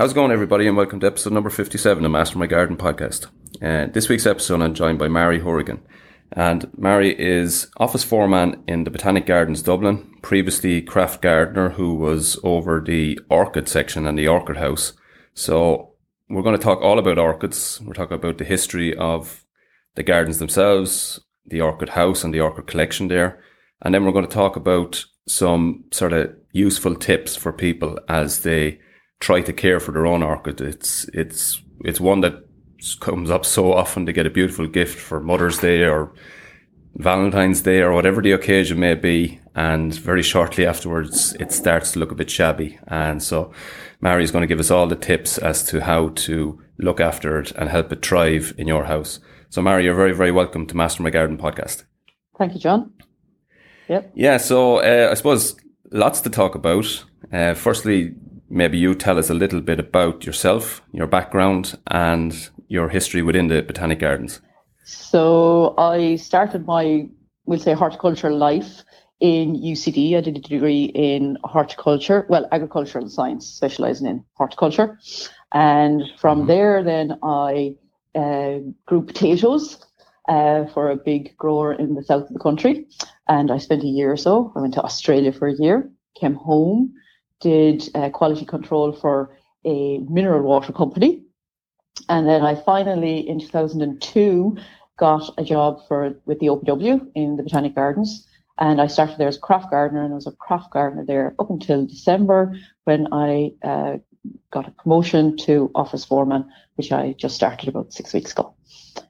How's it going, everybody, and welcome to episode number 57 of Master My Garden podcast. Uh, this week's episode, I'm joined by Mary Horrigan. And Mary is office foreman in the Botanic Gardens Dublin, previously craft gardener who was over the orchid section and the orchid house. So we're going to talk all about orchids. We're talking about the history of the gardens themselves, the orchid house and the orchid collection there. And then we're going to talk about some sort of useful tips for people as they try to care for their own orchid. It's it's it's one that comes up so often to get a beautiful gift for Mother's Day or Valentine's Day or whatever the occasion may be, and very shortly afterwards it starts to look a bit shabby. And so Mary is going to give us all the tips as to how to look after it and help it thrive in your house. So Mary, you're very, very welcome to Master My Garden podcast. Thank you, John. Yep. Yeah, so uh, I suppose lots to talk about. Uh, firstly, maybe you tell us a little bit about yourself, your background, and your history within the Botanic Gardens. So I started my, we'll say, horticultural life in UCD. I did a degree in horticulture, well, agricultural science, specializing in horticulture. And from mm-hmm. there, then I uh, grew potatoes uh, for a big grower in the south of the country. And I spent a year or so. I went to Australia for a year, came home, did uh, quality control for a mineral water company. And then I finally, in 2002, got a job for with the OPW in the Botanic Gardens. And I started there as a craft gardener, and I was a craft gardener there up until December when I uh, got a promotion to office foreman, which I just started about six weeks ago.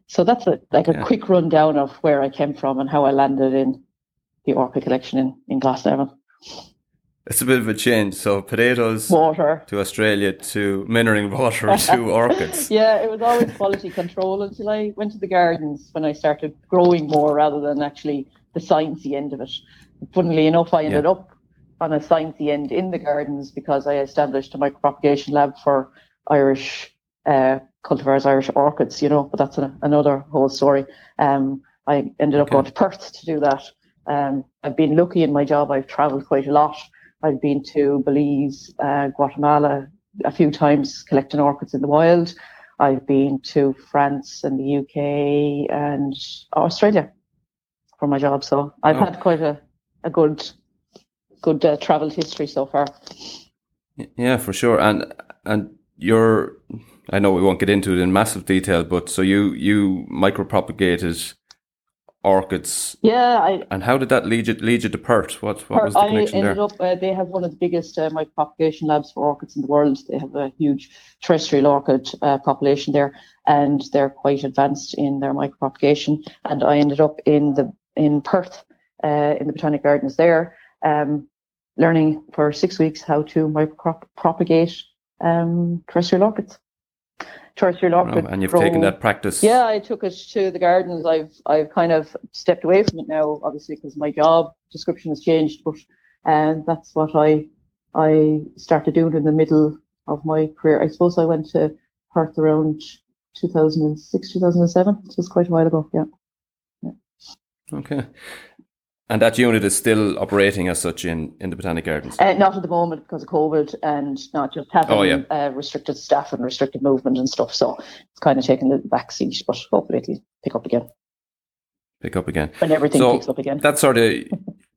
So that's a, like a yeah. quick rundown of where I came from and how I landed in the orchid collection in, in Glasnevin. It's a bit of a change. So potatoes, water to Australia, to mineral water to orchids. yeah, it was always quality control until I went to the gardens when I started growing more rather than actually the sciencey end of it. Funnily enough, I ended yeah. up on a sciencey end in the gardens because I established a micropropagation lab for Irish uh, cultivars, Irish orchids. You know, but that's an, another whole story. Um, I ended up okay. going to Perth to do that. Um, I've been lucky in my job. I've travelled quite a lot. I've been to Belize, uh, Guatemala a few times collecting orchids in the wild. I've been to France and the UK and Australia for my job. So I've oh. had quite a, a good good uh, travel history so far. Yeah, for sure. And and you're I know we won't get into it in massive detail, but so you you micropropagated orchids. Yeah, I, and how did that lead you, lead you to Perth? What, what was the connection I ended there? up. Uh, they have one of the biggest uh, micropropagation labs for orchids in the world. They have a huge terrestrial orchid uh, population there, and they're quite advanced in their micropropagation. And I ended up in the in Perth, uh, in the botanic gardens there, um, learning for six weeks how to micropropagate um, terrestrial orchids terrestrial orchid. Oh, and you've taken that practice. Yeah, I took it to the gardens. I've I've kind of stepped away from it now, obviously, because my job description has changed. But and um, that's what I I started doing in the middle of my career. I suppose I went to Perth around 2006, 2007. So it's quite a while ago. Yeah. yeah. Okay. And that unit is still operating as such in, in the Botanic Gardens? Uh, not at the moment because of COVID and not just having oh, yeah. uh, restricted staff and restricted movement and stuff. So it's kind of taken a little back seat, but hopefully it'll pick up again. Pick up again. When everything so picks up again. That's sort of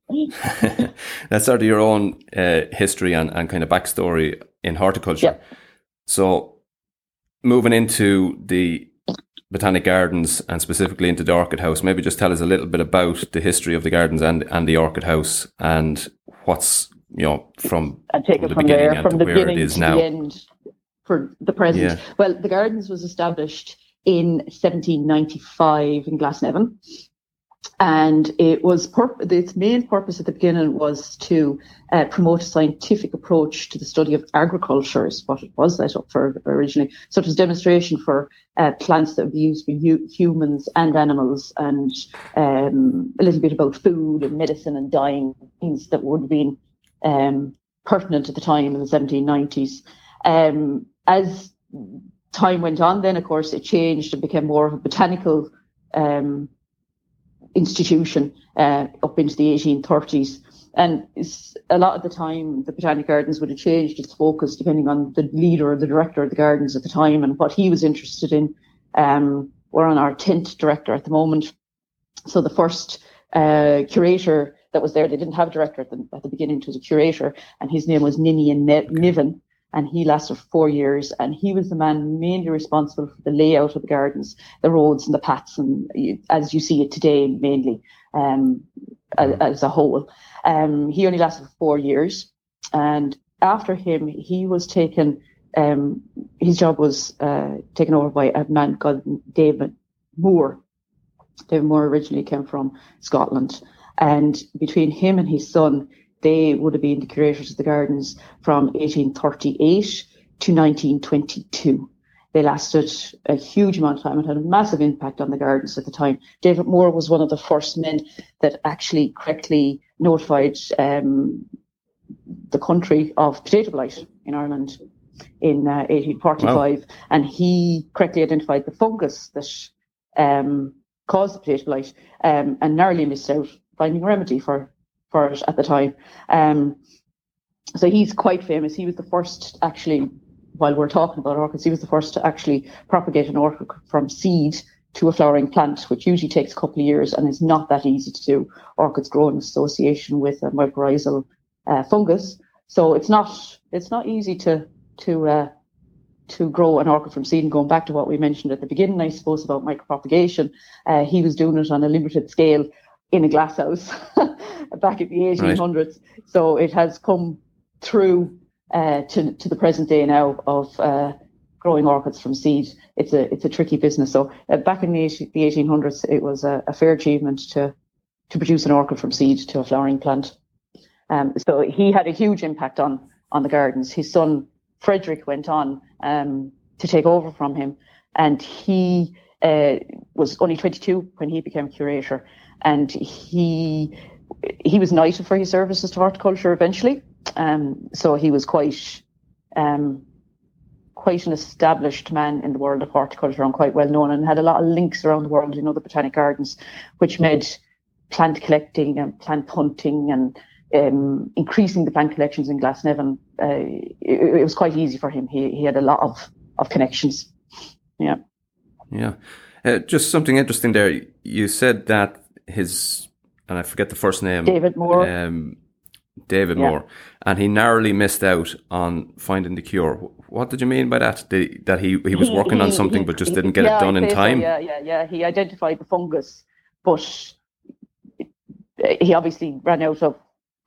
that's sort of your own uh, history and, and kind of backstory in horticulture. Yeah. So moving into the Botanic Gardens and specifically into the Orchid House. Maybe just tell us a little bit about the history of the gardens and and the Orchid House and what's you know from and take from it the from there from the beginning to now. the end for the present. Yeah. Well, the gardens was established in 1795 in Glasnevin and it was pur- its main purpose at the beginning was to uh, promote a scientific approach to the study of agriculture is what it was set up for originally. So it was demonstration for uh, plants that would be used for u- humans and animals and um, a little bit about food and medicine and dyeing things that would have been um, pertinent at the time in the 1790s um, as time went on then of course it changed and became more of a botanical um, institution uh, up into the 1830s. and a lot of the time, the Botanic Gardens would have changed its focus depending on the leader or the director of the gardens at the time and what he was interested in. Um, we're on our 10th director at the moment. So the first uh, curator that was there, they didn't have a director at the, at the beginning, it was a curator, and his name was Ninian Niven and he lasted four years. And he was the man mainly responsible for the layout of the gardens, the roads and the paths, and as you see it today, mainly um, as, mm-hmm. as, a whole. Um, he only lasted four years, and after him, he was taken. Um, his job was uh, taken over by a man called David Moore. David Moore originally came from Scotland, and between him and his son, they would have been the curators of the gardens from 1838 to 1922. They lasted a huge amount of time and had a massive impact on the gardens at the time. David Moore was one of the first men that actually correctly notified um, the country of potato blight in Ireland in uh, 1845, wow. and he correctly identified the fungus that um, caused the potato blight um, and narrowly missed out finding a remedy for for it at the time. Um, so he's quite famous. He was the first, actually, while we're talking about orchids, he was the first to actually propagate an orchid from seed to a flowering plant, which usually takes a couple of years and is not that easy to do. Orchids grow in association with a mycorrhizal uh, fungus, so it's not it's not easy to to uh, to grow an orchid from seed. And going back to what we mentioned at the beginning, I suppose about micropropagation, uh, he was doing it on a limited scale in a glass house back in the 1800s. Right. So it has come through uh, to, to the present day now of uh, growing orchids from seed. It's a it's a tricky business. So uh, back in the, the 1800s, it was a, a, fair achievement to to produce an orchid from seed to a flowering plant. Um, so he had a huge impact on on the gardens. His son Frederick went on um, to take over from him, and he uh, was only 22 when he became curator and he he was knighted for his services to horticulture eventually. Um, so he was quite um, quite an established man in the world of horticulture and quite well known and had a lot of links around the world, you know, the botanic gardens, which made plant collecting and plant hunting and um, increasing the plant collections in Glasnevin. Uh, it, it, was quite easy for him. He, he had a lot of, of connections. Yeah. Yeah. Uh, just something interesting there. You said that his and I forget the first name. David Moore. Um, David yeah. Moore, and he narrowly missed out on finding the cure. What did you mean by that? The, that he, he was working he, on something he, but just didn't get yeah, it done in time. So, yeah, yeah, yeah. He identified the fungus, but he obviously ran out of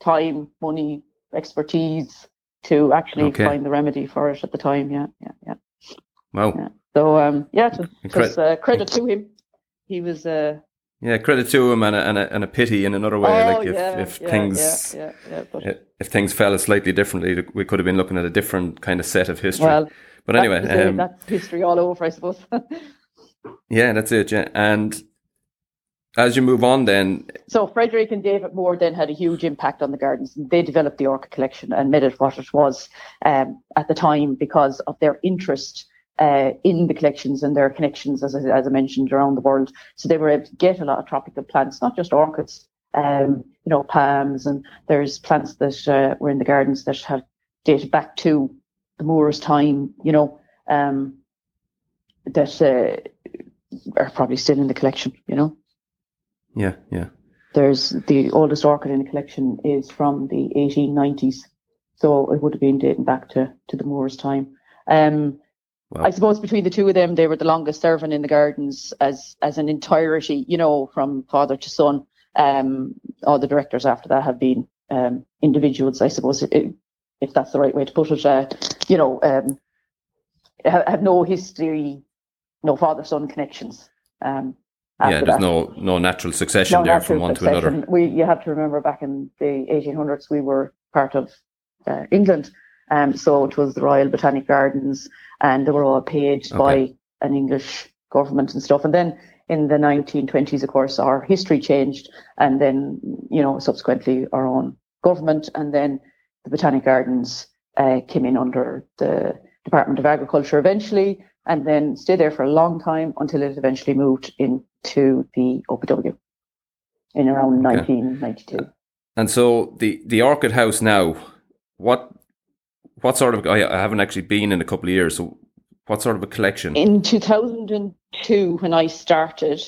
time, money, expertise to actually okay. find the remedy for it at the time. Yeah, yeah, yeah. Wow. Yeah. So um, yeah, just, just uh, credit to him. He was uh, yeah, credit to him and a, and a, and a pity in another way. Oh, like if, yeah, if yeah, things yeah, if things fell slightly differently, we could have been looking at a different kind of set of history. Well, but anyway, that's, um, that's history all over, I suppose. yeah, that's it. Yeah, and as you move on, then so Frederick and David Moore then had a huge impact on the gardens. They developed the orchid collection and made it what it was um, at the time because of their interest uh, in the collections and their connections, as I, as I mentioned, around the world. So they were able to get a lot of tropical plants, not just orchids, um, you know, palms, and there's plants that uh, were in the gardens that have dated back to the Moores' time, you know, um, that uh, are probably still in the collection, you know. Yeah, yeah. There's the oldest orchid in the collection is from the 1890s, so it would have been dating back to to the Moores' time. Um, I suppose between the two of them, they were the longest serving in the gardens as as an entirety, you know, from father to son. Um, all the directors after that have been um, individuals, I suppose, it, if that's the right way to put it. Uh, you know, um, have, have, no history, no father son connections. Um, yeah, there's that. no no natural succession no there natural from one succession. to another. We you have to remember back in the 1800s, we were part of uh, England, um, so it was the Royal Botanic Gardens and they were all paid okay. by an English government and stuff. And then in the 1920s, of course, our history changed, and then you know subsequently our own government, and then the Botanic Gardens uh, came in under the Department of Agriculture eventually, and then stayed there for a long time until it eventually moved into the OPW in around okay. 1992. And so the the orchid house now, what what sort of? I, I haven't actually been in a couple of years. So what sort of a collection? In 2002, when I started,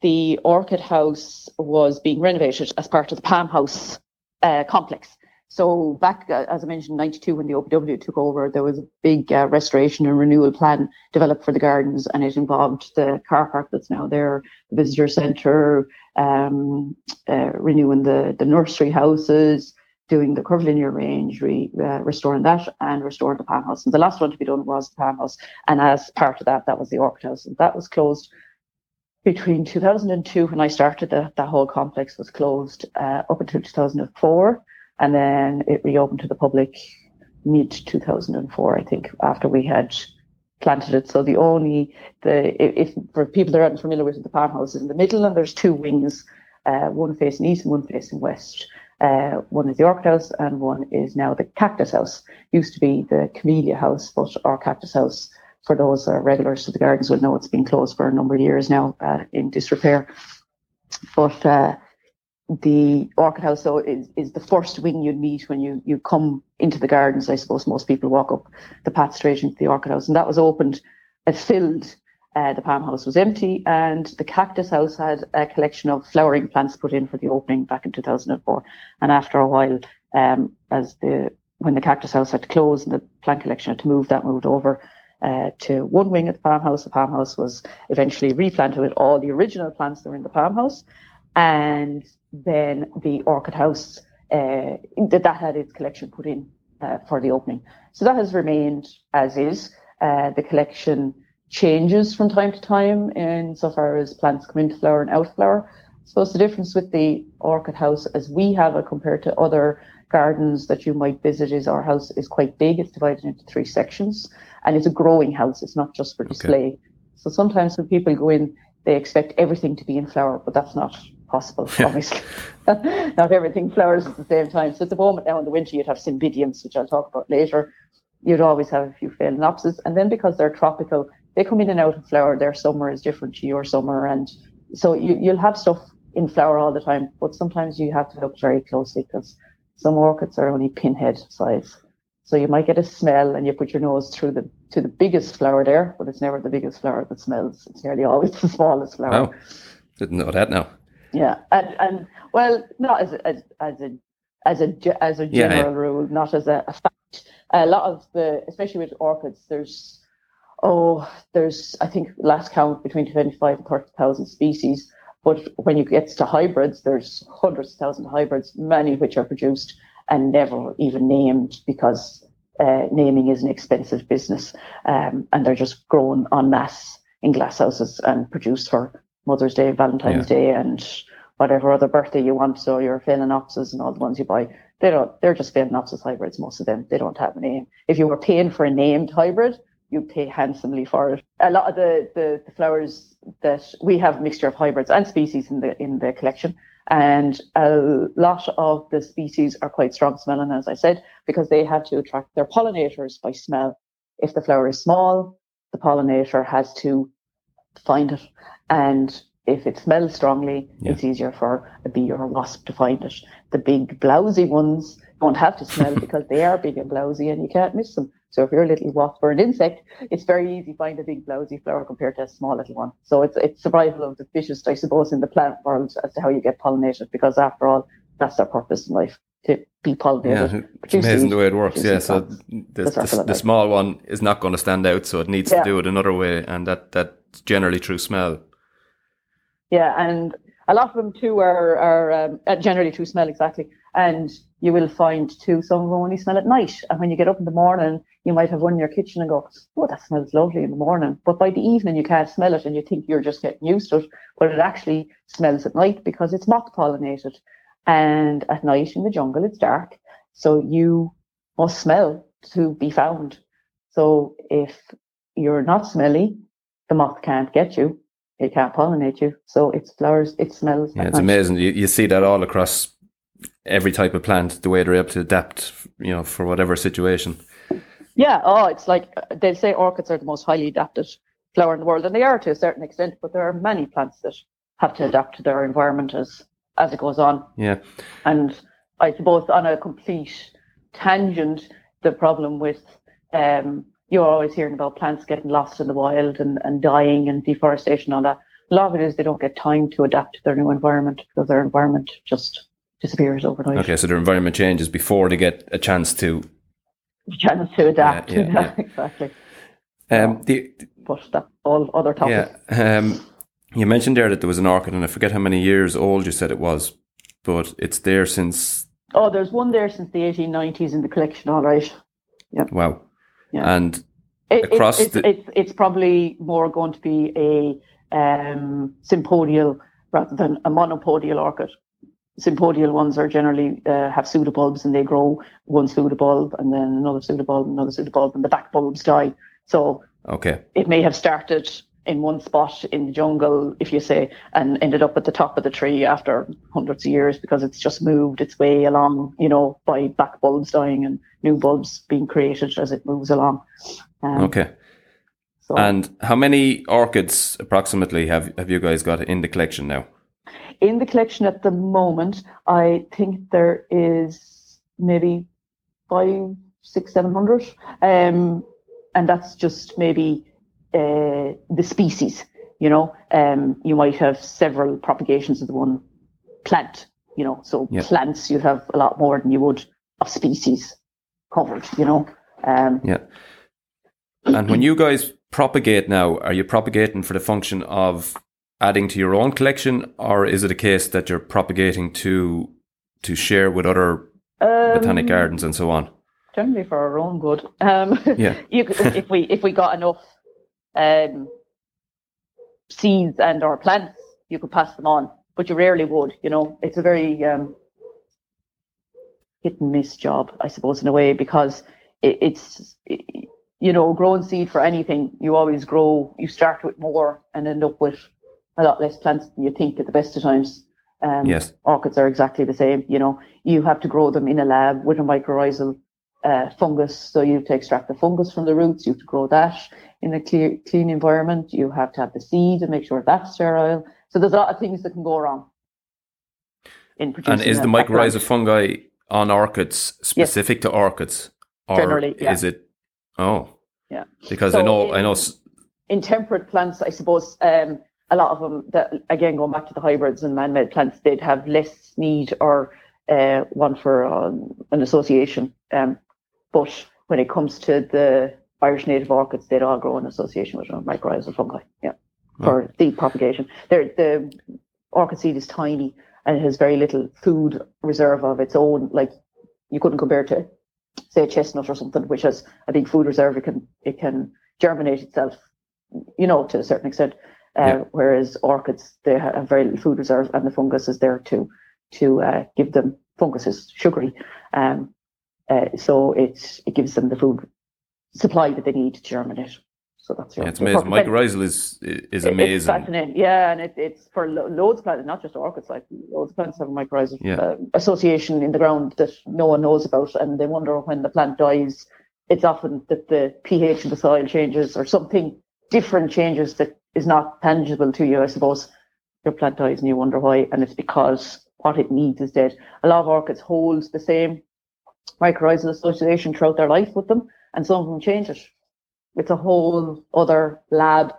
the orchid house was being renovated as part of the Palm House uh, complex. So back, uh, as I mentioned, 92 when the OPW took over, there was a big uh, restoration and renewal plan developed for the gardens, and it involved the car park that's now there, the visitor centre, um, uh, renewing the, the nursery houses, doing the curvilinear range, re, uh, restoring that, and restoring the Palm House. And the last one to be done was the Palm House, and as part of that, that was the Orchid House, and that was closed between 2002 when I started. The, that whole complex was closed uh, up until 2004 and then it reopened to the public mid 2004, I think, after we had planted it. So the only the if, for people that aren't familiar with it, the Palm House is in the middle, and there's two wings, uh, one facing east and one facing west. Uh, one is the orchid house, and one is now the cactus house. Used to be the camellia house, but our cactus house. For those uh, regulars to the gardens will know it's been closed for a number of years now uh, in disrepair. But uh, the orchid house so is, is the first wing you'd meet when you you come into the gardens i suppose most people walk up the path straight into the orchid house and that was opened it filled uh, the palm house was empty and the cactus house had a collection of flowering plants put in for the opening back in 2004 and after a while um, as the when the cactus house had to close and the plant collection had to move that moved over uh, to one wing of the palm house the palm house was eventually replanted with all the original plants that were in the palm house and then the Orchid House uh, that that had its collection put in uh, for the opening. So that has remained as is. Uh, the collection changes from time to time insofar as plants come into flower and out of flower. I suppose the difference with the Orchid House as we have it compared to other gardens that you might visit is our house is quite big. It's divided into three sections and it's a growing house. It's not just for display. Okay. So sometimes when people go in, they expect everything to be in flower, but that's not possible, obviously. Not everything flowers at the same time. So at the moment now in the winter, you'd have cymbidiums, which I'll talk about later. You'd always have a few phalaenopsis. And then because they're tropical, they come in and out of flower. Their summer is different to your summer. And so you, you'll have stuff in flower all the time, but sometimes you have to look very closely because some orchids are only pinhead size. So you might get a smell and you put your nose through the to the biggest flower there, but it's never the biggest flower that smells. It's nearly always the smallest flower. Oh, didn't know that now. Yeah, and, and well, not as a, as as a as a as a general yeah, yeah. rule, not as a, a, fact. A lot of the, especially with orchids, there's oh, there's I think last count between twenty five and thirty thousand species. But when you get to hybrids, there's hundreds of thousands of hybrids, many of which are produced and never even named because uh, naming is an expensive business, um, and they're just grown en masse in glasshouses and produced for Mother's Day, Valentine's yeah. Day, and whatever other birthday you want. So your phalaenopsis and all the ones you buy, they don't. They're just phalaenopsis hybrids. Most of them, they don't have a name. If you were paying for a named hybrid, you pay handsomely for it. A lot of the, the, the flowers that we have a mixture of hybrids and species in the in the collection. And a lot of the species are quite strong smelling, as I said, because they have to attract their pollinators by smell. If the flower is small, the pollinator has to find it. And if it smells strongly, yeah. it's easier for a bee or a wasp to find it. The big blousy ones don't have to smell because they are big and blousy and you can't miss them. So if you're a little wasp or an insect, it's very easy to find a big blousy flower compared to a small little one. So it's it's survival of the fittest, I suppose, in the plant world as to how you get pollinated because after all, that's their purpose in life to be pollinated. Yeah, it's amazing the way it works. Yeah, so the, the, the, small one is not going to stand out, so it needs yeah. to do it another way, and that that's generally through smell. Yeah, and a lot of them too are are um, uh, generally through smell exactly. And you will find too some of them only smell at night. And when you get up in the morning, you might have one in your kitchen and go, "Oh, that smells lovely in the morning." But by the evening, you can't smell it, and you think you're just getting used to it. But it actually smells at night because it's moth pollinated. And at night in the jungle, it's dark, so you must smell to be found. So if you're not smelly, the moth can't get you it can't pollinate you. So it's flowers, it smells. Yeah, it's amazing. You, you see that all across every type of plant, the way they're able to adapt, you know, for whatever situation. Yeah. Oh, it's like they say orchids are the most highly adapted flower in the world, and they are to a certain extent. But there are many plants that have to adapt to their environment as as it goes on. Yeah. And I suppose on a complete tangent, the problem with um, you're always hearing about plants getting lost in the wild and, and dying and deforestation and all that. A lot of it is they don't get time to adapt to their new environment because their environment just disappears overnight. Okay, so their environment changes before they get a chance to chance to adapt. Yeah, yeah, yeah. exactly. Um, the, But that's all other topics. yeah, um, you mentioned there that there was an orchid, and I forget how many years old you said it was, but it's there since Oh, there's one there since the 1890s in the collection, all right. Yeah. wow, Yeah. and It, Across it's, the- it's, it's, it's probably more going to be a um, sympodial rather than a monopodial orchid. Sympodial ones are generally uh, have pseudobulbs and they grow one pseudobulb and then another pseudobulb, another pseudobulb, and the back bulbs die. So okay, it may have started in one spot in the jungle, if you say, and ended up at the top of the tree after hundreds of years because it's just moved its way along, you know, by back bulbs dying and new bulbs being created as it moves along. Um, okay. So And how many orchids approximately have have you guys got in the collection now? In the collection at the moment, I think there is maybe five, six, seven hundred, um, and that's just maybe uh, the species. You know, um, you might have several propagations of the one plant. You know, so Yeah. plants you have a lot more than you would of species covered. You know, um, Yeah. And when you guys propagate now, are you propagating for the function of adding to your own collection, or is it a case that you're propagating to to share with other botanic um, gardens and so on? generally for our own good. Um, Yeah. you if we if we got enough um, seeds and or plants, you could pass them on, but you rarely would. You know, it's a very um, hit and miss job, I suppose, in a way, because it, it's it, you know growing seed for anything. You always grow. You start with more and end up with a lot less plants than you think at the best of times. Um, Yes. orchids are exactly the same. You know, you have to grow them in a lab with a mycorrhizal uh, fungus. So you have to extract the fungus from the roots. You have to grow that in a clear, clean environment. You have to have the seed and make sure that's sterile. So there's a lot of things that can go wrong. In producing And is the mycorrhizal fungi on orchids specific to orchids, or Generally, yeah. is it? Oh, Yeah. Because I So know, I in- know. s- in temperate plants, I suppose um, a lot of them, that, again, going back to the hybrids and man-made plants, they'd have less need or uh, one for um, an association. Um, but when it comes to the Irish native orchids, they'd all grow in association with mycorrhizal fungi. Yeah, for the propagation. They're, the orchid seed is tiny and it has very little food reserve of its own. Like you couldn't compare to, say, a chestnut or something, which has a big food reserve. It can it can germinate itself you know, to a certain extent. Uh, Yeah. Whereas orchids, they have very little food reserve, and the fungus is there to to uh, give them. Fungus is sugary, um, uh, so it it gives them the food supply that they need to germinate. So that's your. Yeah, it's amazing. Mycorrhizal is is amazing. fascinating, yeah, and it, it's for lo- loads of plants, not just orchids. Like loads of plants have a mycorrhizal Yeah. uh, association in the ground that no one knows about, and they wonder when the plant dies. It's often that the pH of the soil changes or something different changes that is not tangible to you. I suppose your plant dies and you wonder why, and it's because what it needs is dead. A lot of orchids hold the same mycorrhizal association throughout their life with them, and some of them change it. It's a whole other lab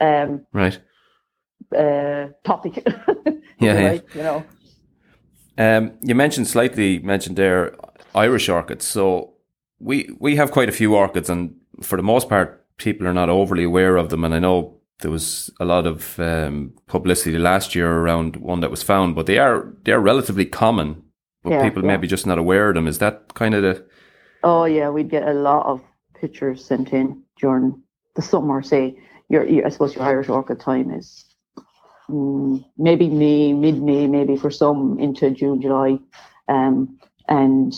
um, right. uh, topic. Yeah, yeah. right, you know. Um, you mentioned slightly mentioned there Irish orchids. So we we have quite a few orchids, and for the most part, people are not overly aware of them. And I know there was a lot of um, publicity last year around one that was found, but they are they are relatively common. But Yeah, people yeah. maybe just not aware of them. Is that kind of the Oh yeah, we'd get a lot of pictures sent in during the summer. Say your, your I suppose your Irish orchid time is mm, maybe May, mid May, maybe for some into June, July, um, and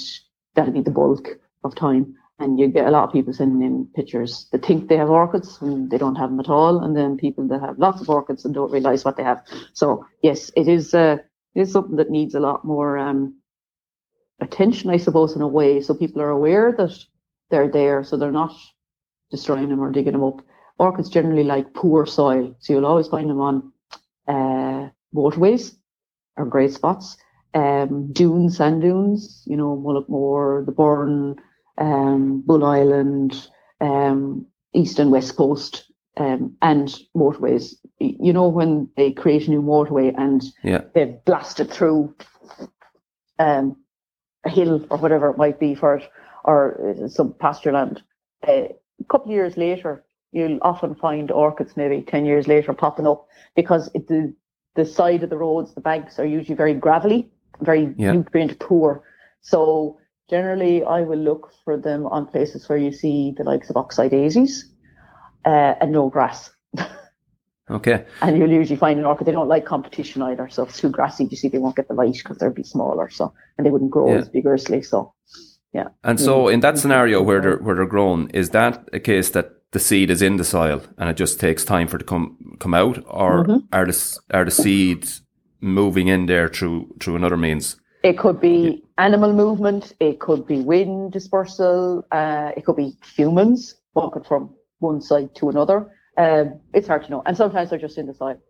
that'll be the bulk of time. And you get a lot of people sending in pictures that think they have orchids and they don't have them at all, and then people that have lots of orchids and don't realize what they have. So yes, it is. Uh, it is something that needs a lot more um, attention, I suppose, in a way, so people are aware that they're there, so they're not destroying them or digging them up. Orchids generally like poor soil, so you'll always find them on uh, waterways or grey spots. um, dunes, sand dunes, you know, Mullaghmore, the Burren, um, Bull Island, um, east and west coast, um, and motorways. You know, when they create a new motorway and Yeah. they've blasted through um, a hill or whatever it might be for it, or uh, some pasture land. Uh, a couple of years later, you'll often find orchids maybe 10 years later popping up because it, the, the side of the roads, the banks are usually very gravelly, very Yeah. nutrient poor. So generally, I will look for them on places where you see the likes of oxeye daisies uh, and no grass. Okay. And you'll usually find an orchid, they don't like competition either. So if it's too grassy, you see they won't get the light because they'll be smaller. So, and they wouldn't grow Yeah. as vigorously. So, yeah. And so, in that scenario where they're where they're grown, is that a case that the seed is in the soil and it just takes time for it to come come out, or Mhm. are the are the seeds moving in there through through another means? It could be animal movement, it could be wind dispersal, uh, it could be humans walking from one side to another. Um, it's hard to know. And sometimes they're just in the soil.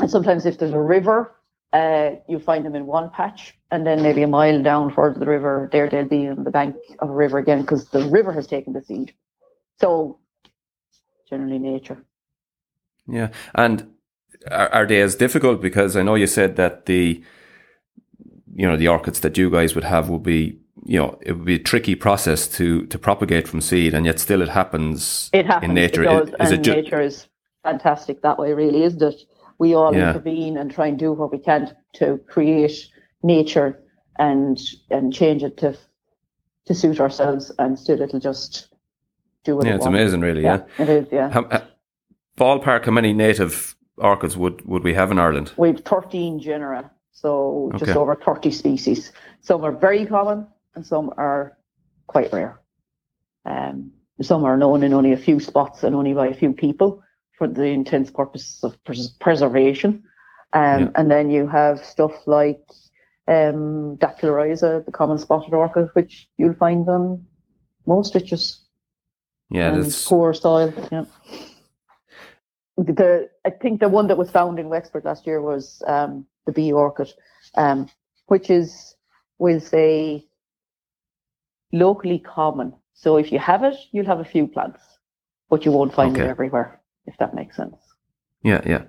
And sometimes if there's a river, uh, you find them in one patch, and then maybe a mile down further the river, there they'll be on the bank of a river again because the river has taken the seed. So generally nature. Yeah, and are, are they as difficult? Because I know you said that the you know the orchids that you guys would have would be you know it would be a tricky process to to propagate from seed, and yet still it happens. It happens. in nature. It does, Is- is and it ju- nature is fantastic that way, really, isn't it? We all Yeah. intervene and try and do what we can to create nature and and change it to to suit ourselves, and still it'll just do what Yeah, it it's wants. amazing, really. Yeah. it is. Yeah, How, uh, ballpark, how many native orchids would, would we have in Ireland? we've thirteen genera, so just Okay. over thirty species. Some are very common, and some are quite rare. Um, some are known in only a few spots and only by a few people for the intense purposes of pres- preservation. Um, Yeah. And then you have stuff like um, the common spotted orchid, which you'll find on most ditches Yeah, and that's poor soil. Yeah. The I think the one that was found in Wexford last year was um, the bee orchid, um, which is we'll say locally common. So if you have it, you'll have a few plants, but you won't find Okay. it everywhere. If that makes sense. yeah, yeah.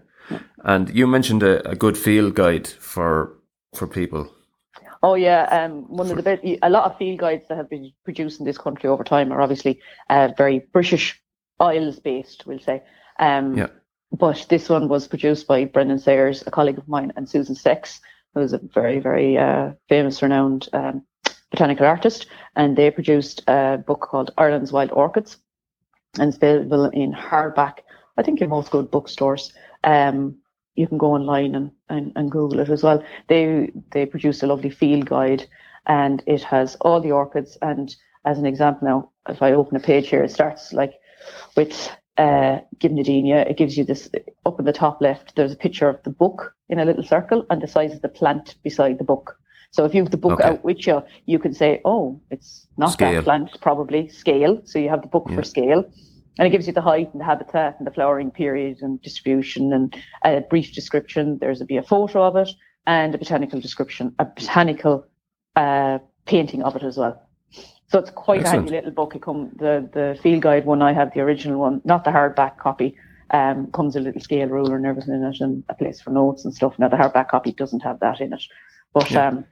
And you mentioned a, a good field guide for for people. Oh yeah, um, one of the best. A lot of field guides that have been produced in this country over time are obviously uh, very British Isles based, we'll say. Um, Yeah. But this one was produced by Brendan Sayers, a colleague of mine, and Susan Sex, who's a very, very uh, famous, renowned um, botanical artist, and they produced a book called Ireland's Wild Orchids, and it's available in hardback. I think in most good bookstores. Um, you can go online and, and, and Google it as well. They they produced a lovely field guide, and it has all the orchids. And as an example, now if I open a page here, it starts like with uh, gymnadenia. It gives you this up in the top left. There's a picture of the book in a little circle and the size of the plant beside the book. So if you have the book Okay. out with you, you can say, "Oh, it's not Scale. that plant, probably scale." So you have the book Yeah. for scale, and it gives you the height and the habitat and the flowering period and distribution and a brief description. There's a be a photo of it and a botanical description, a botanical uh, painting of it as well. So it's quite a handy little book. It come the the field guide one. I have the original one, not the hardback copy. Um, comes a little scale ruler and everything in it, and a place for notes and stuff. Now the hardback copy doesn't have that in it, but Yeah. um,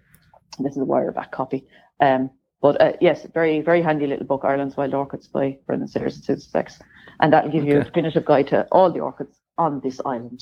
this is a wireback copy. Um, but uh, yes, very very handy little book, Ireland's Wild Orchids by Brendan Sayers and Susan Sex, and that'll give you a Okay. definitive guide to all the orchids on this island.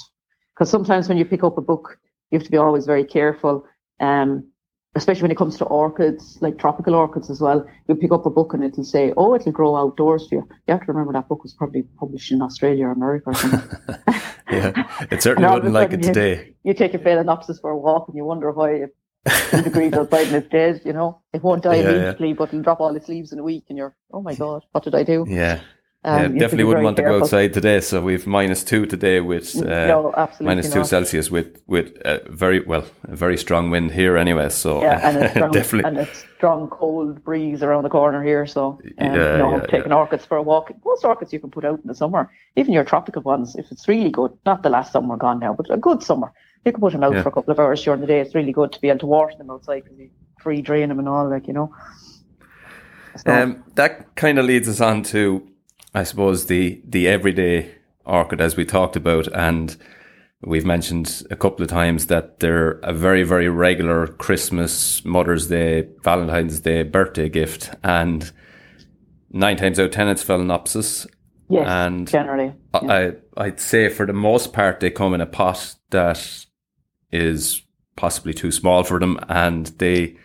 Because sometimes when you pick up a book, you have to be always very careful. Um, especially when it comes to orchids, like tropical orchids as well. You pick up a book and it'll say, "Oh, it'll grow outdoors for you." You have to remember that book was probably published in Australia or America or something. Yeah, it certainly And all of a wouldn't like it you- today. you take a phalaenopsis for a walk and you wonder why it's two degrees outside and it's dead. You know, it won't die Yeah, yeah. immediately, but it'll drop all its leaves in a week, and you're, "Oh my god, what did I do?" Yeah, Um, yeah you have to definitely wouldn't want to go outside today. So we've minus two today with uh, no, absolutely minus two not. Celsius with with a very well a very strong wind here anyway. So Yeah, and a strong, definitely and a strong cold breeze around the corner here. So, um, Yeah, know, yeah, taking orchids for a walk. Most orchids you can put out in the summer, even your tropical ones, if it's really good. Not the last summer gone now, but a good summer. You can put them out Yeah. for a couple of hours during the day. It's really good to be able to water them outside because you free drain them and all, like you know. So, Um, that kind of leads us on to, I suppose, the the everyday orchid as we talked about, and we've mentioned a couple of times that they're a very very regular Christmas, Mother's Day, Valentine's Day, birthday gift, and nine times out of ten it's phalaenopsis. yes, and generally. I I'd say for the most part they come in a pot that is possibly too small for them, and they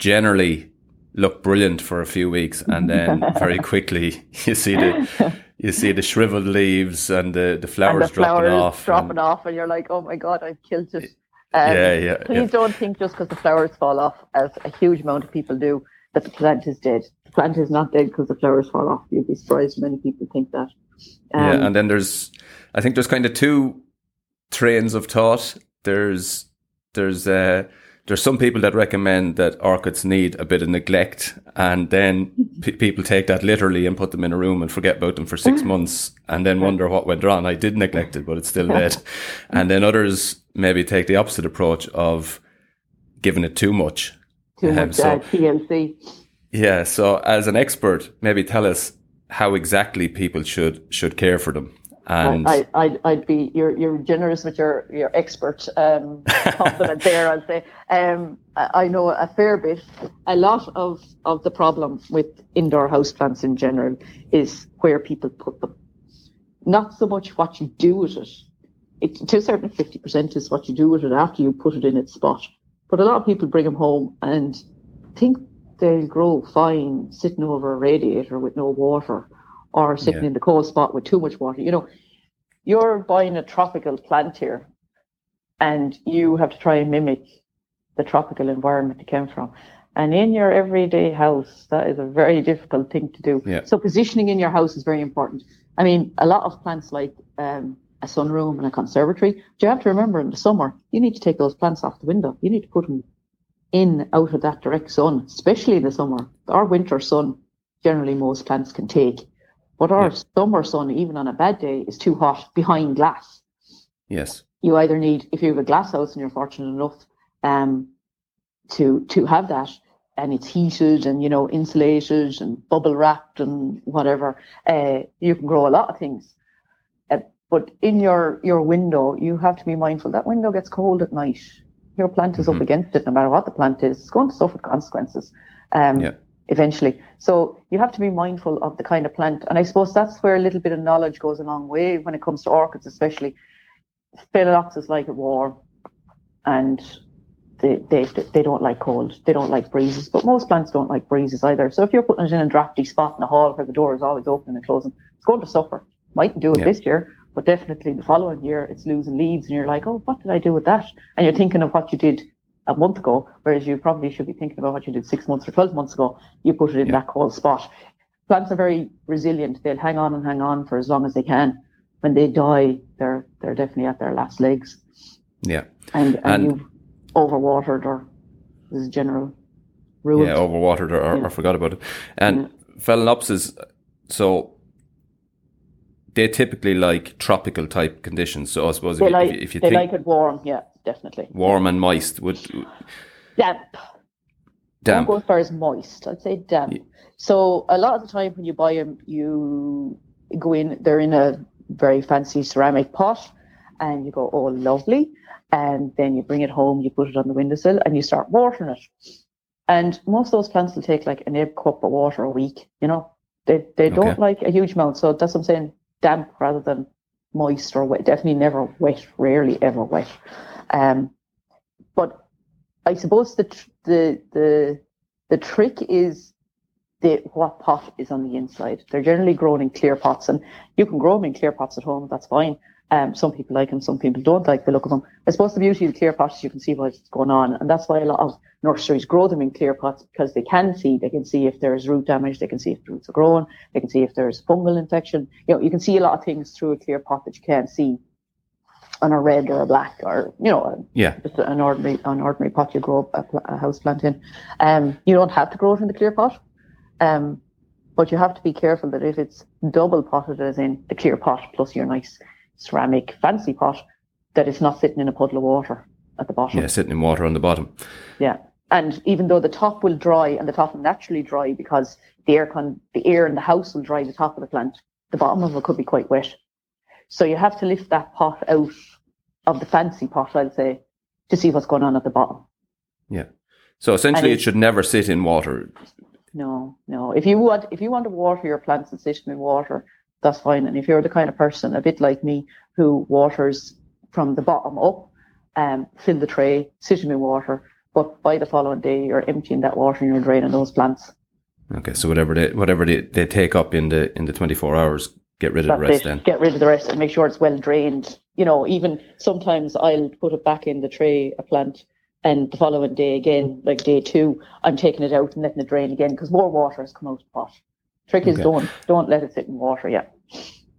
generally look brilliant for a few weeks, and then very quickly you see the you see the shriveled leaves and the the and flowers the dropping flowers off. dropping and- off, and you're like, oh my god, I've killed it. Um, yeah, yeah, Please yeah. don't think just because the flowers fall off, as a huge amount of people do, that the plant is dead. The plant is not dead because the flowers fall off. You'd be surprised many people think that. Um, yeah, and then there's, I think there's kind of two trains of thought. There's, there's, uh, there's some people that recommend that orchids need a bit of neglect, and then p- people take that literally and put them in a room and forget about them for six months, and then wonder what went wrong. I did neglect it, but it's still dead. And then others maybe take the opposite approach of giving it too much. too um, much so- uh, TLC. Yeah. So, as an expert, maybe tell us how exactly people should should care for them. And I, I'd, I'd be you're you're generous with your your expert um, compliment there. I'd say um, I, I know a fair bit. A lot of of the problem with indoor houseplants in general is where people put them, not so much what you do with it. It to a certain fifty percent is what you do with it after you put it in its spot. But a lot of people bring them home and think they'll grow fine sitting over a radiator with no water or sitting Yeah. in the cold spot with too much water. You know, you're buying a tropical plant here and you have to try and mimic the tropical environment it came from. And in your everyday house, that is a very difficult thing to do. Yeah. So positioning in your house is very important. I mean, a lot of plants like um, a sunroom and a conservatory, you have to remember in the summer, you need to take those plants off the window. You need to put them in out of that direct sun, especially in the summer. Our winter sun, generally most plants can take. But our Yeah. summer sun, even on a bad day, is too hot behind glass. yes, You either need, if you have a glass house and you're fortunate enough um, to to have that, and it's heated and you know insulated and bubble wrapped and whatever, uh, you can grow a lot of things. Uh, but in your your window, you have to be mindful that window gets cold at night. Your plant is Mhm. up against it, no matter what the plant is. It's going to suffer consequences. Um, Yeah. Eventually, so you have to be mindful of the kind of plant, and I suppose that's where a little bit of knowledge goes a long way when it comes to orchids, especially. Phalaenopsis like it warm, and they, they they don't like cold. They don't like breezes, but most plants don't like breezes either. So if you're putting it in a drafty spot in a hall where the door is always open and closing, it's going to suffer. Mightn't do it Yeah. this year, but definitely the following year it's losing leaves, and you're like, oh, what did I do with that? And you're thinking of what you did a month ago, whereas you probably should be thinking about what you did six months or twelve months ago. You put it in Yeah. that cold spot. Plants are very resilient. They'll hang on and hang on for as long as they can. When they die, they're they're definitely at their last legs yeah, and, and, And- you've overwatered or this is general rule. yeah. Overwatered or, or, Yeah. or forgot about it. And phalaenopsis, so they typically like tropical type conditions. So I suppose they if, you- like if you, if you they think like it warm, yeah, definitely. warm and moist, would Damp. damp. Don't go as far as moist. I'd say damp. Yeah. So a lot of the time when you buy them, you go in. They're in a very fancy ceramic pot, and you go, "Oh, lovely!" And then you bring it home, you put it on the windowsill, and you start watering it. And most of those plants will take like an ebb cup of water a week. You know, they they don't like a huge amount. So that's what I'm saying, damp rather than moist or wet. Definitely never wet. Rarely ever wet. Um, but I suppose the tr- the the the trick is the what pot is on the inside. They're generally grown in clear pots, and you can grow them in clear pots at home. That's fine. Um, some people like them, some people don't like the look of them. I suppose the beauty of the clear pots is you can see what's going on, and that's why a lot of nurseries grow them in clear pots because they can see. They can see if there's root damage. They can see if the roots are growing. They can see if there's fungal infection. You know, you can see a lot of things through a clear pot that you can't see on a red or a black or you know Yeah, just an ordinary an ordinary pot you grow a, a house plant in. Um, you don't have to grow it in the clear pot, um, but you have to be careful that if it's double potted, as in the clear pot plus your nice ceramic fancy pot, that is not sitting in a puddle of water at the bottom. Yeah, sitting in water on the bottom. Yeah. And even though the top will dry and the top will naturally dry because the air con the air in the house will dry the top of the plant, the bottom of it could be quite wet. So you have to lift that pot out of the fancy pot, I'll say, to see what's going on at the bottom. Yeah. So essentially, it should never sit in water. No, no. If you want, if you want to water your plants and sit them in water, that's fine. And if you're the kind of person, a bit like me, who waters from the bottom up, um, fill the tray, sit them in water, but by the following day you're emptying that water and you're draining those plants. Okay, so whatever they whatever they, they take up in the in the twenty four hours, get rid of the rest it. then. Get rid of the rest and make sure it's well drained. You know, even sometimes I'll put it back in the tray, a plant, and the following day again, like day two, I'm taking it out and letting it drain again because more water has come out of the pot. Trick is Okay. don't don't let it sit in water. Yeah.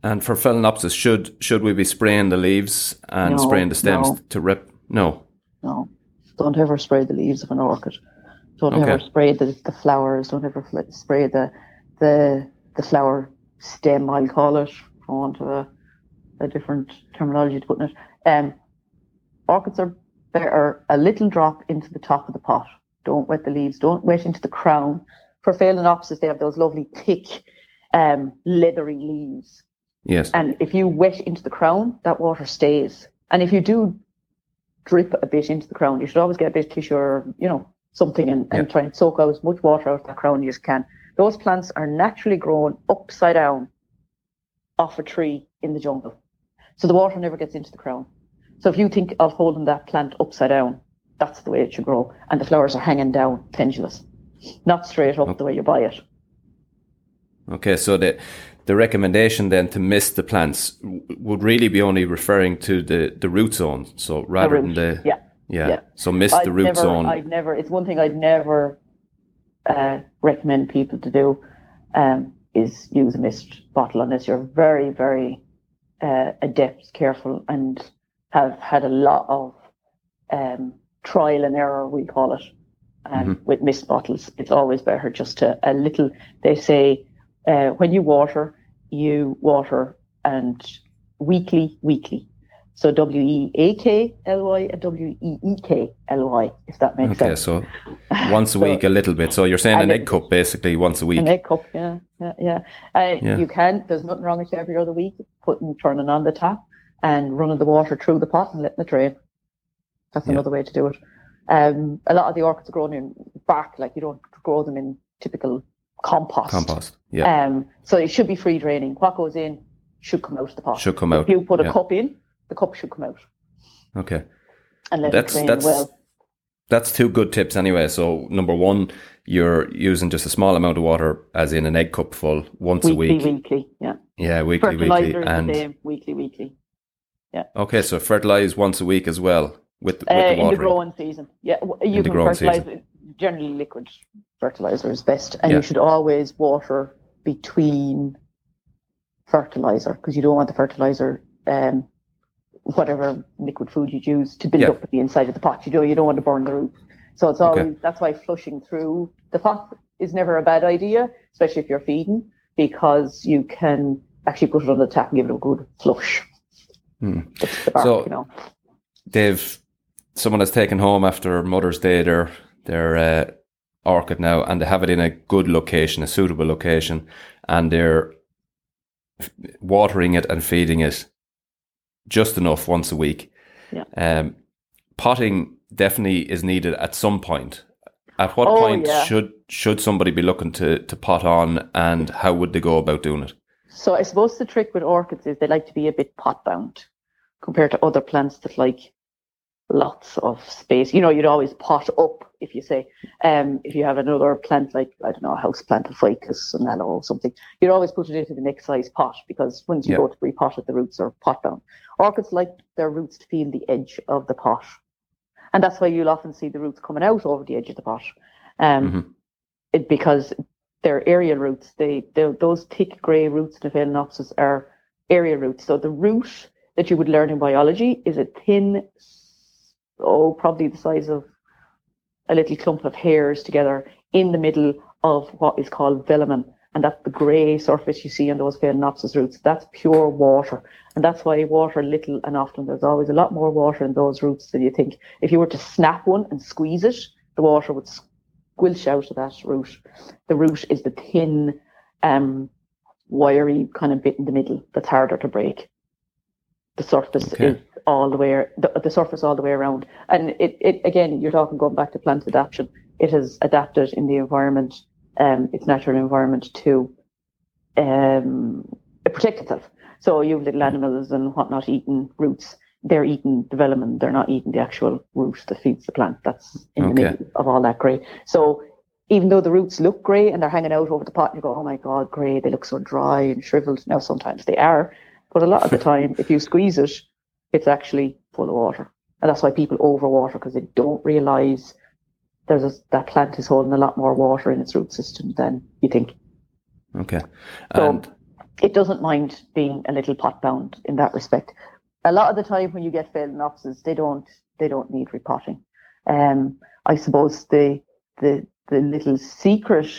And for phalaenopsis, should should we be spraying the leaves and No, spraying the stems no. to rip? No. No, don't ever spray the leaves of an orchid. Don't Okay. ever spray the, the flowers. Don't ever fl- spray the the the flower stem. I'll call it. I want a, a different terminology to put in it. Um, orchids are better a little drop into the top of the pot. Don't wet the leaves. Don't wet into the crown. For phalaenopsis, they have those lovely thick, um, leathery leaves. Yes. And if you wet into the crown, that water stays. And if you do drip a bit into the crown, you should always get a bit of tissue or, you know, something and, and Yeah. try and soak out as much water out of the crown as you can. Those plants are naturally grown upside down off a tree in the jungle. So the water never gets into the crown. So if you think of holding that plant upside down, that's the way it should grow. And the flowers are hanging down, pendulous, not straight up the way you buy it. Okay, so the the recommendation then to mist the plants w- would really be only referring to the the root zone. So rather root, than the yeah. yeah. yeah. So mist the I'd root never, zone. I'd never. It's one thing I'd never uh, recommend people to do um, is use a mist bottle unless you're very, very uh, adept, careful, and have had a lot of um, trial and error. We call it um, with mist bottles. It's always better just to a little. They say uh, when you water, you water and weekly, weekly. So W E A K L Y and W E E K L Y, if that makes okay, sense. so once a So- week, a little bit. So you're saying an egg cup basically once a week. An egg cup, yeah, yeah, yeah. Uh, Yeah. You can. There's nothing wrong with every other week putting turning on the tap and running the water through the pot and letting it drain. That's Yeah. another way to do it. Um, a lot of the orchids are grown in bark, like you don't grow them in typical compost. Compost. Yeah. Um, so it should be free draining. What goes in should come out of the pot. Should come out. If you put a yeah. cup in, the cup should come out Okay. and let That's it drain that's well. that's two good tips anyway. So number one, you're using just a small amount of water, as in an egg cup full, once a week. weekly, yeah. Yeah, weekly, weekly, and the same, weekly, weekly. Yeah. Okay, so fertilize once a week as well with with Uh, the in the growing season. Yeah, you In the can growing fertilize. Generally, liquid fertilizer is best, and Yeah. you should always water between fertilizer because you don't want the fertilizer, um, whatever liquid food you use, to build Yeah. up at the inside of the pot. You don't you don't want to burn the roots. So it's Okay. always that's why flushing through the pot is never a bad idea, especially if you're feeding, because you can actually put it on the tap and give it a good flush. Hmm. The bark, So- you know. They've someone has taken home after Mother's Day their their uh, orchid now, and they have it in a good location, a suitable location, and they're f- watering it and feeding it just enough once a week. Yeah. Um, potting definitely is needed at some point. At what Oh, point yeah. should should somebody be looking to to pot on, and how would they go about doing it? So I suppose the trick with orchids is they like to be a bit pot bound compared to other plants that like lots of space. You know, you'd always pot up if you say, um, if you have another plant like I don't know, a house plant, a ficus, an aloe or something, you'd always put it into the next size pot because once you Yeah. go to repot it, the roots are pot bound. Orchids like their roots to feel the edge of the pot. And that's why you'll often see the roots coming out over the edge of the pot. Um, Mhm. it, because they're aerial roots. They, they those thick grey roots in the Phalaenopsis are aerial roots. So the root that you would learn in biology is a thin, oh, probably the size of a little clump of hairs together in the middle of what is called velamen. and that's the grey surface you see on those Phalaenopsis roots. That's pure water. And that's why water little and often there's always a lot more water in those roots than you think. If you were to snap one and squeeze it, the water would squilch out of that root. The root is the thin, um, wiry kind of bit in the middle that's harder to break. The surface okay. is all the way the, the surface all the way around. And it, it again, you're talking going back to plant adaptation. It has adapted in the environment, um, its natural environment to um, protect itself. So you have little animals and whatnot eating roots. They're eating development. They're not eating the actual root that feeds the plant. That's in okay. the middle of all that grey. So even though the roots look grey and they're hanging out over the pot, you go, oh my God, grey. They look so dry and shriveled. Now, sometimes they are. But a lot of the time, if you squeeze it, it's actually full of water. And that's why people overwater because they don't realize there's a, that plant is holding a lot more water in its root system than you think. Okay. And so it doesn't mind being a little pot bound in that respect. A lot of the time when you get phalaenopsis, they don't they don't need repotting. Um, I suppose the the the little secret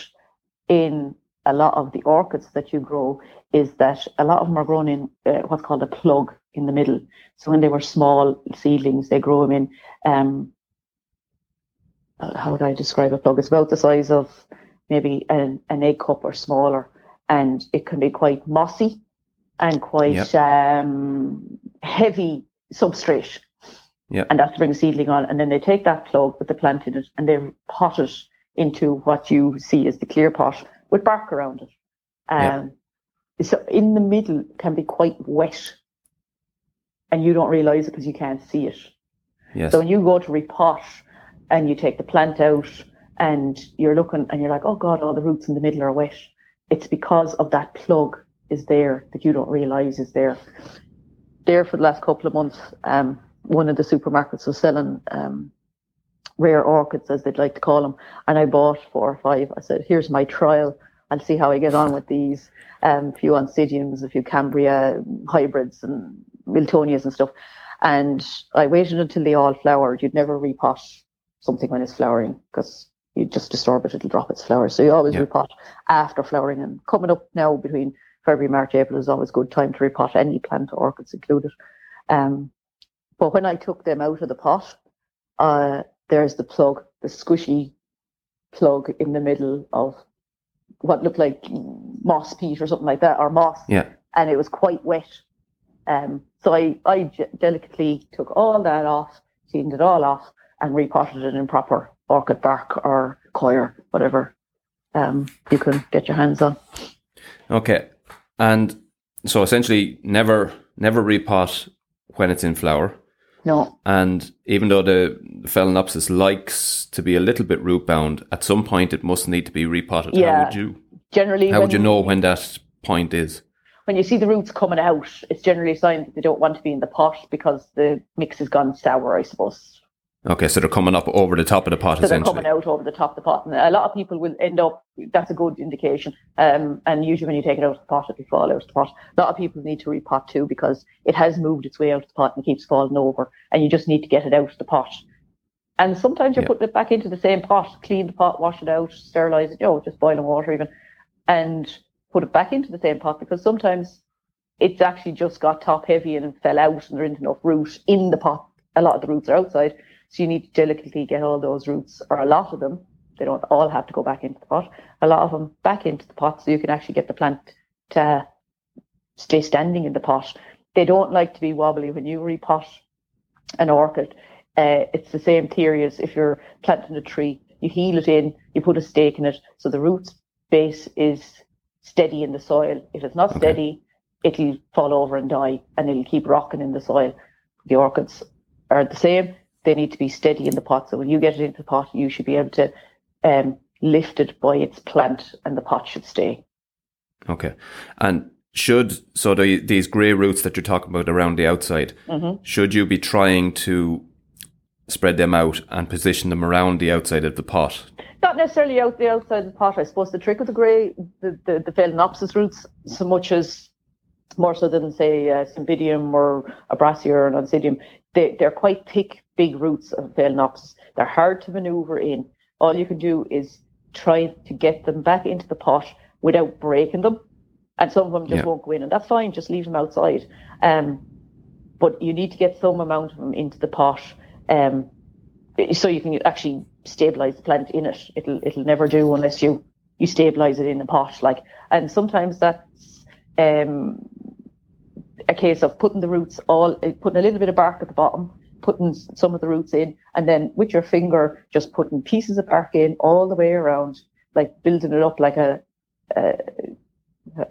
in a lot of the orchids that you grow is that a lot of them are grown in uh, what's called a plug in the middle. So when they were small seedlings, they grow them in. Um, how would I describe a plug? It's about the size of maybe an, an egg cup or smaller, and it can be quite mossy and quite yep. um, heavy substrate. Yeah. And that's to bring a seedling on. And then they take that plug with the plant in it and they pot it into what you see as the clear pot with bark around it. Um, yeah. So in the middle can be quite wet and you don't realize it because you can't see it. Yes. So when you go to repot and you take the plant out and you're looking and you're like, oh God, all the roots in the middle are wet. It's because of that plug is there that you don't realize is there. There for the last couple of months, um, one of the supermarkets was selling um, rare orchids, as they'd like to call them. And I bought four or five. I said, here's my trial. I'll see how I get on with these. Um, a few oncidiums, a few Cambria hybrids and Miltonias and stuff. And I waited until they all flowered. You'd never repot something when it's flowering because you just disturb it, it'll drop its flowers. So you always yeah. repot after flowering. And coming up now between February, March, April is always a good time to repot any plant, orchids included. Um, but when I took them out of the pot, uh, there's the plug, the squishy plug in the middle of what looked like moss peat or something like that, or moss. Yeah. And it was quite wet. Um, so I, I delicately took all that off, cleaned it all off, and repotted it in proper orchid bark or coir, whatever um, you can get your hands on. Okay. And so essentially never never repot when it's in flower. No. And even though the Phalaenopsis likes to be a little bit root bound, at some point it must need to be repotted. Yeah. How would you generally how would you know when that point is? When you see the roots coming out, it's generally a sign that they don't want to be in the pot because the mix has gone sour, I suppose. Okay, so they're coming up over the top of the pot. So they're coming out over the top of the pot, and a lot of people will end up. That's a good indication. Um, and usually when you take it out of the pot, it'll fall out of the pot. A lot of people need to repot too because it has moved its way out of the pot and keeps falling over, and you just need to get it out of the pot. And sometimes you're yeah. putting it back into the same pot, clean the pot, wash it out, sterilize it, you know, just boiling water even, and put it back into the same pot because sometimes it's actually just got top heavy and fell out, and there isn't enough root in the pot. A lot of the roots are outside so you need to delicately get all those roots, or a lot of them, they don't all have to go back into the pot, a lot of them back into the pot so you can actually get the plant to stay standing in the pot. They don't like to be wobbly when you repot an orchid. Uh, it's the same theory as if you're planting a tree. You heel it in, you put a stake in it, so the roots base is steady in the soil. If it's not okay. steady, it'll fall over and die, and it'll keep rocking in the soil. The orchids are the same they need to be steady in the pot. So when you get it into the pot, you should be able to um, lift it by its plant, and the pot should stay. Okay, and should so the, these grey roots that you're talking about around the outside, mm-hmm. should you be trying to spread them out and position them around the outside of the pot? Not necessarily out the outside of the pot. I suppose the trick of the grey, the the, the Phalaenopsis roots, so much as more so than say uh, Cymbidium or a Brassia or an Oncidium, they, they're quite thick, big roots of Phalaenopsis. They're hard to maneuver in. All you can do is try to get them back into the pot without breaking them. And some of them just Yeah. won't go in, and that's fine. Just leave them outside. Um, but you need to get some amount of them into the pot, um, so you can actually stabilize the plant in it. It'll it'll never do unless you you stabilize it in the pot. Like, and sometimes that's um, a case of putting the roots all, putting a little bit of bark at the bottom, putting some of the roots in, and then with your finger just putting pieces of bark in all the way around, like building it up like a, a,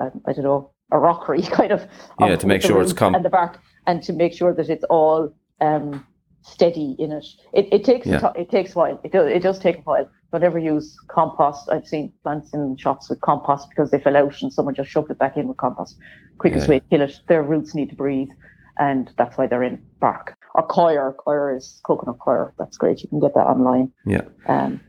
a I don't know, a rockery kind of. Yeah, to make sure it's roots com- and the bark, and to make sure that it's all um, steady in it. It, it takes Yeah. it takes a while. It does it does take a while. Don't ever use compost. I've seen plants in shops with compost because they fell out and someone just shoved it back in with compost. Quickest Yeah. way to kill it. Their roots need to breathe, and that's why they're in bark. Or coir. Coir is coconut coir. That's great. You can get that online Yeah. um,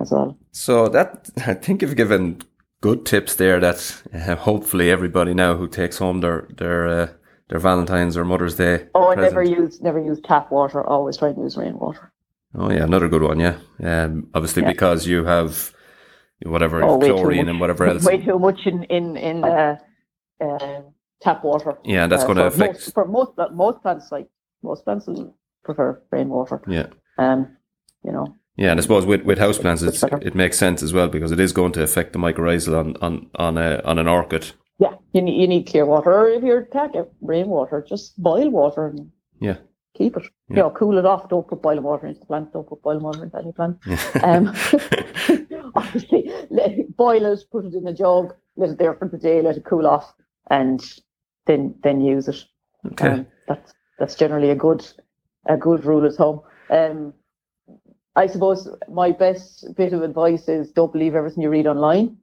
as well. So that I think you've given good tips there. That uh, hopefully everybody now who takes home their their uh, their Valentine's or Mother's Day. Oh, I never use never use tap water. Always try and use rainwater. Oh yeah, another good one. Yeah. Um, obviously Yeah. because you have whatever Oh, chlorine and whatever else. Way too much in in in uh, uh, tap water. Yeah, that's Uh, going to affect. most, for most most plants. Like most plants will prefer rainwater. Yeah. Um, you know. Yeah, and I suppose with, with houseplants, it's, better. it makes sense as well because it is going to affect the mycorrhizal on on on, a, on an orchid. Yeah, you need you need clear water. Or if you can't rainwater, just boil water and Yeah. keep it. Yeah. You know, cool it off. Don't put boiling water into the plant. Don't put boiling water into any plant. Um, obviously, let, boil it, put it in a jug, let it there for the day, let it cool off, and then then use it. okay. Um, that's that's generally a good a good rule at home. Um, I suppose my best bit of advice is don't believe everything you read online.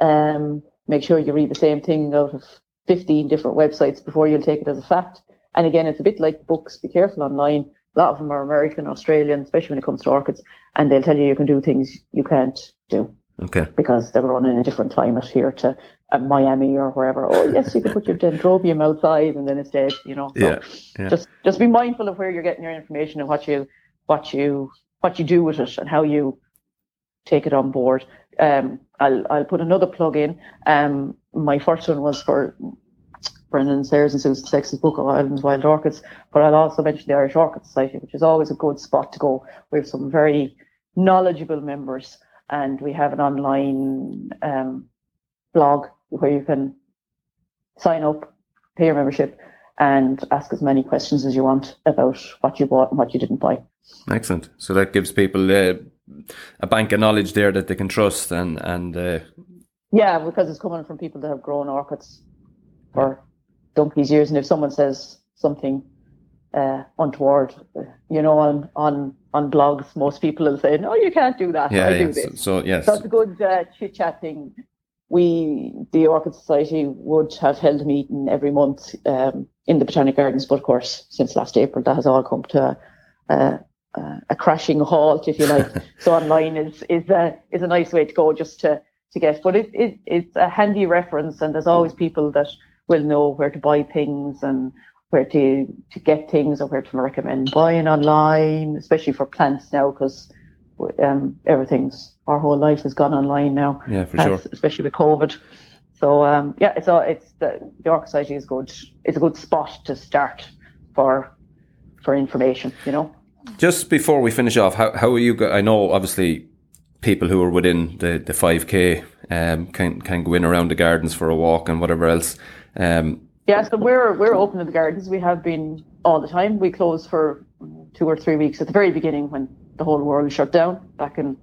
Um, make sure you read the same thing out of fifteen different websites before you'll take it as a fact. And again, it's a bit like books. Be careful online. A lot of them are American, Australian, especially when it comes to orchids, and they'll tell you you can do things you can't do okay. because they were in a different climate here to uh, Miami or wherever. Oh yes, you can put your dendrobium outside and then it's dead. You know. So Yeah, yeah. Just just be mindful of where you're getting your information and what you what you what you do with it and how you take it on board. Um, I'll I'll put another plug in. Um, my first one was for Brendan Sayers and Susan Sex's book of Ireland's Wild Orchids, but I'll also mention the Irish Orchid Society, which is always a good spot to go. We have some very knowledgeable members, and we have an online um, blog where you can sign up, pay your membership, and ask as many questions as you want about what you bought and what you didn't buy. Excellent. So that gives people uh, a bank of knowledge there that they can trust and and uh, Yeah, because it's coming from people that have grown orchids for donkey's years, and if someone says something uh, untoward, you know, on on on blogs, most people will say, "No, you can't do that. yeah, I yeah. do So, this." so yes, So it's a good uh, chit chat thing. We, the Orchid Society, would have held a meeting every month um, in the Botanic Gardens, but of course, since last April, that has all come to a, a, a crashing halt, if you like. so online is is a is a nice way to go, just to to get. But it, it it's a handy reference, and there's always people that will know where to buy things and where to to get things or where to recommend buying online, especially for plants now, because um, everything's our whole life has gone online now, yeah, for sure. especially with COVID. So um, yeah, it's all it's the the Orchid Society is good. It's a good spot to start for for information. You know. Just before we finish off, how how are you? Go- I know obviously people who are within the the five k um can can go in around the gardens for a walk and whatever else. Um, Yeah, so we're we're open in the gardens. We have been all the time. We closed for two or three weeks at the very beginning when the whole world shut down back in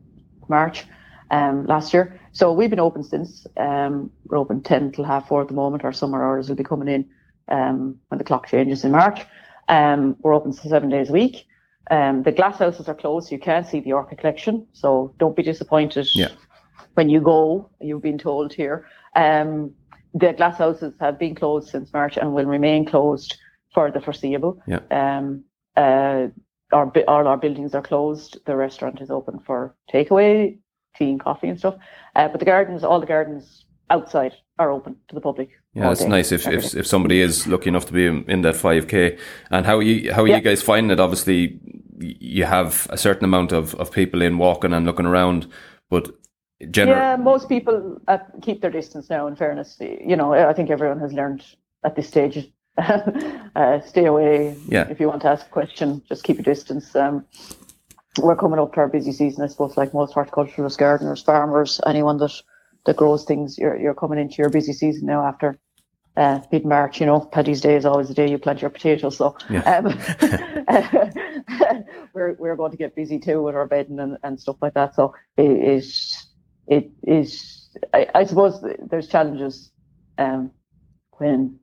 March um, last year. So we've been open since. Um, we're open ten till half four at the moment. Our summer hours will be coming in um, when the clock changes in March. Um, we're open seven days a week. Um, the glass houses are closed, so you can't see the orchid collection. So don't be disappointed Yeah. when you go. You've been told here. Um, the glass houses have been closed since March and will remain closed for the foreseeable. Yeah. Um, uh, our all our buildings are closed. The restaurant is open for takeaway, tea and coffee and stuff. Uh, but the gardens, all the gardens outside, are open to the public. yeah, it's nice if, if if somebody is lucky enough to be in, that five k. And how you how are Yeah. you guys finding it? Obviously, you have a certain amount of of people in walking and looking around, but Gener- yeah, most people uh, keep their distance now. In fairness, you know, I think everyone has learned at this stage. uh, stay away. Yeah. If you want to ask a question, just keep your distance. Um, we're coming up to our busy season, I suppose, like most horticulturalists, gardeners, farmers, anyone that that grows things. You're you're coming into your busy season now after uh, mid March. You know, Paddy's Day is always the day you plant your potatoes. So Yeah. um, we're we're going to get busy too with our bedding and, and stuff like that. So it is it is. I, I suppose there's challenges um, when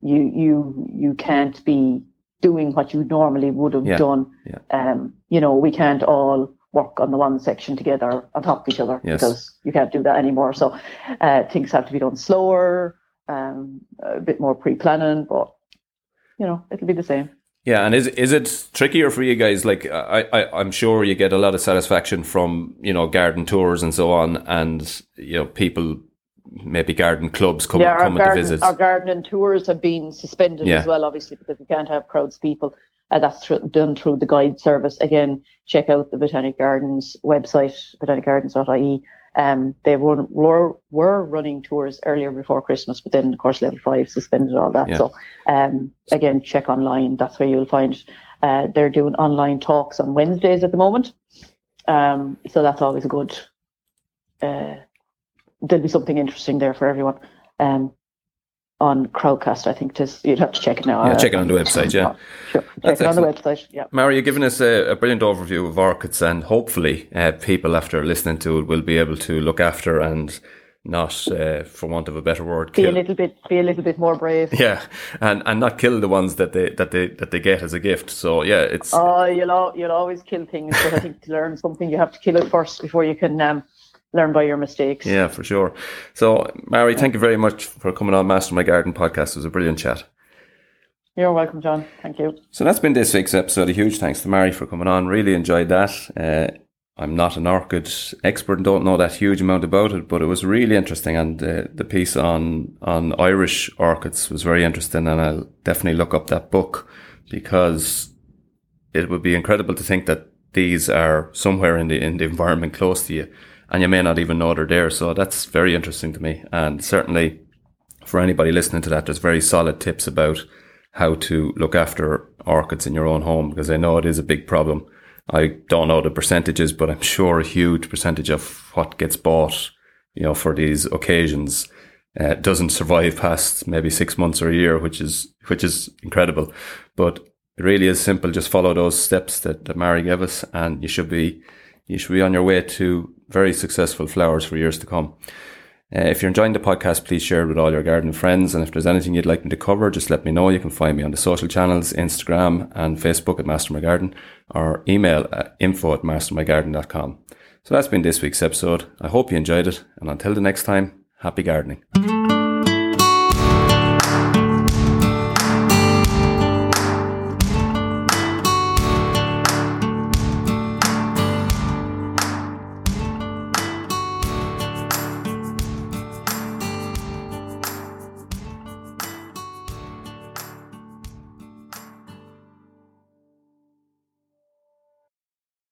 you you you can't be doing what you normally would have Yeah. done. Yeah. Um, you know, we can't all work on the one section together on top of each other Yes. because you can't do that anymore. So uh, things have to be done slower, um, a bit more pre-planning, but you know, it'll be the same. Yeah, and is is it trickier for you guys? Like, I, I I'm sure you get a lot of satisfaction from you know garden tours and so on, and you know people maybe garden clubs come yeah, coming to visit. our gardening tours have been suspended Yeah. as well, obviously, because we can't have crowds of people. Uh, that's done through the guide service. Again, check out the Botanic Gardens website, botanicgardens.ie. Um, they were, were were running tours earlier before Christmas, but then of course level five suspended all that. Yeah. So um, again, check online. That's where you'll find. Uh, they're doing online talks on Wednesdays at the moment. Um, so that's always a good. Uh, there'll be something interesting there for everyone. Um, on Crowdcast. I think just you'd have to check it now. Yeah, check it on the website, yeah. Sure, check That's it on the website. Yeah. Mary, you've given us a, a brilliant overview of orchids, and hopefully, uh, people after listening to it will be able to look after and not, uh, for want of a better word, Be a little bit, be a little bit more brave. Yeah, and and not kill the ones that they that they that they get as a gift. So yeah, it's Oh, you'll al- you'll always kill things, but I think to learn something, you have to kill it first before you can um, learn by your mistakes. yeah for sure. So Mary, thank you very much for coming on Master My Garden podcast. It was a brilliant chat. You're welcome, John. Thank you. So that's been this week's episode. A huge thanks to Mary for coming on. Really enjoyed that. Uh, I'm not an orchid expert and don't know that huge amount about it, but it was really interesting. And uh, the piece on on Irish orchids was very interesting, and I'll definitely look up that book because it would be incredible to think that these are somewhere in the in the environment close to you, and you may not even know they're there. So that's very interesting to me, and certainly for anybody listening to that, there's very solid tips about how to look after orchids in your own home because I know it is a big problem. I don't know the percentages, but I'm sure a huge percentage of what gets bought, you know, for these occasions uh, doesn't survive past maybe six months or a year, which is which is incredible. But it really is simple. Just follow those steps that, that Mary gave us, and you should be you should be on your way to very successful flowers for years to come. Uh, if you're enjoying the podcast, please share it with all your garden friends. And if there's anything you'd like me to cover, just let me know. You can find me on the social channels, Instagram and Facebook at Master My Garden, or email at info at mastermygarden.com. So that's been this week's episode. I hope you enjoyed it. And until the next time, happy gardening.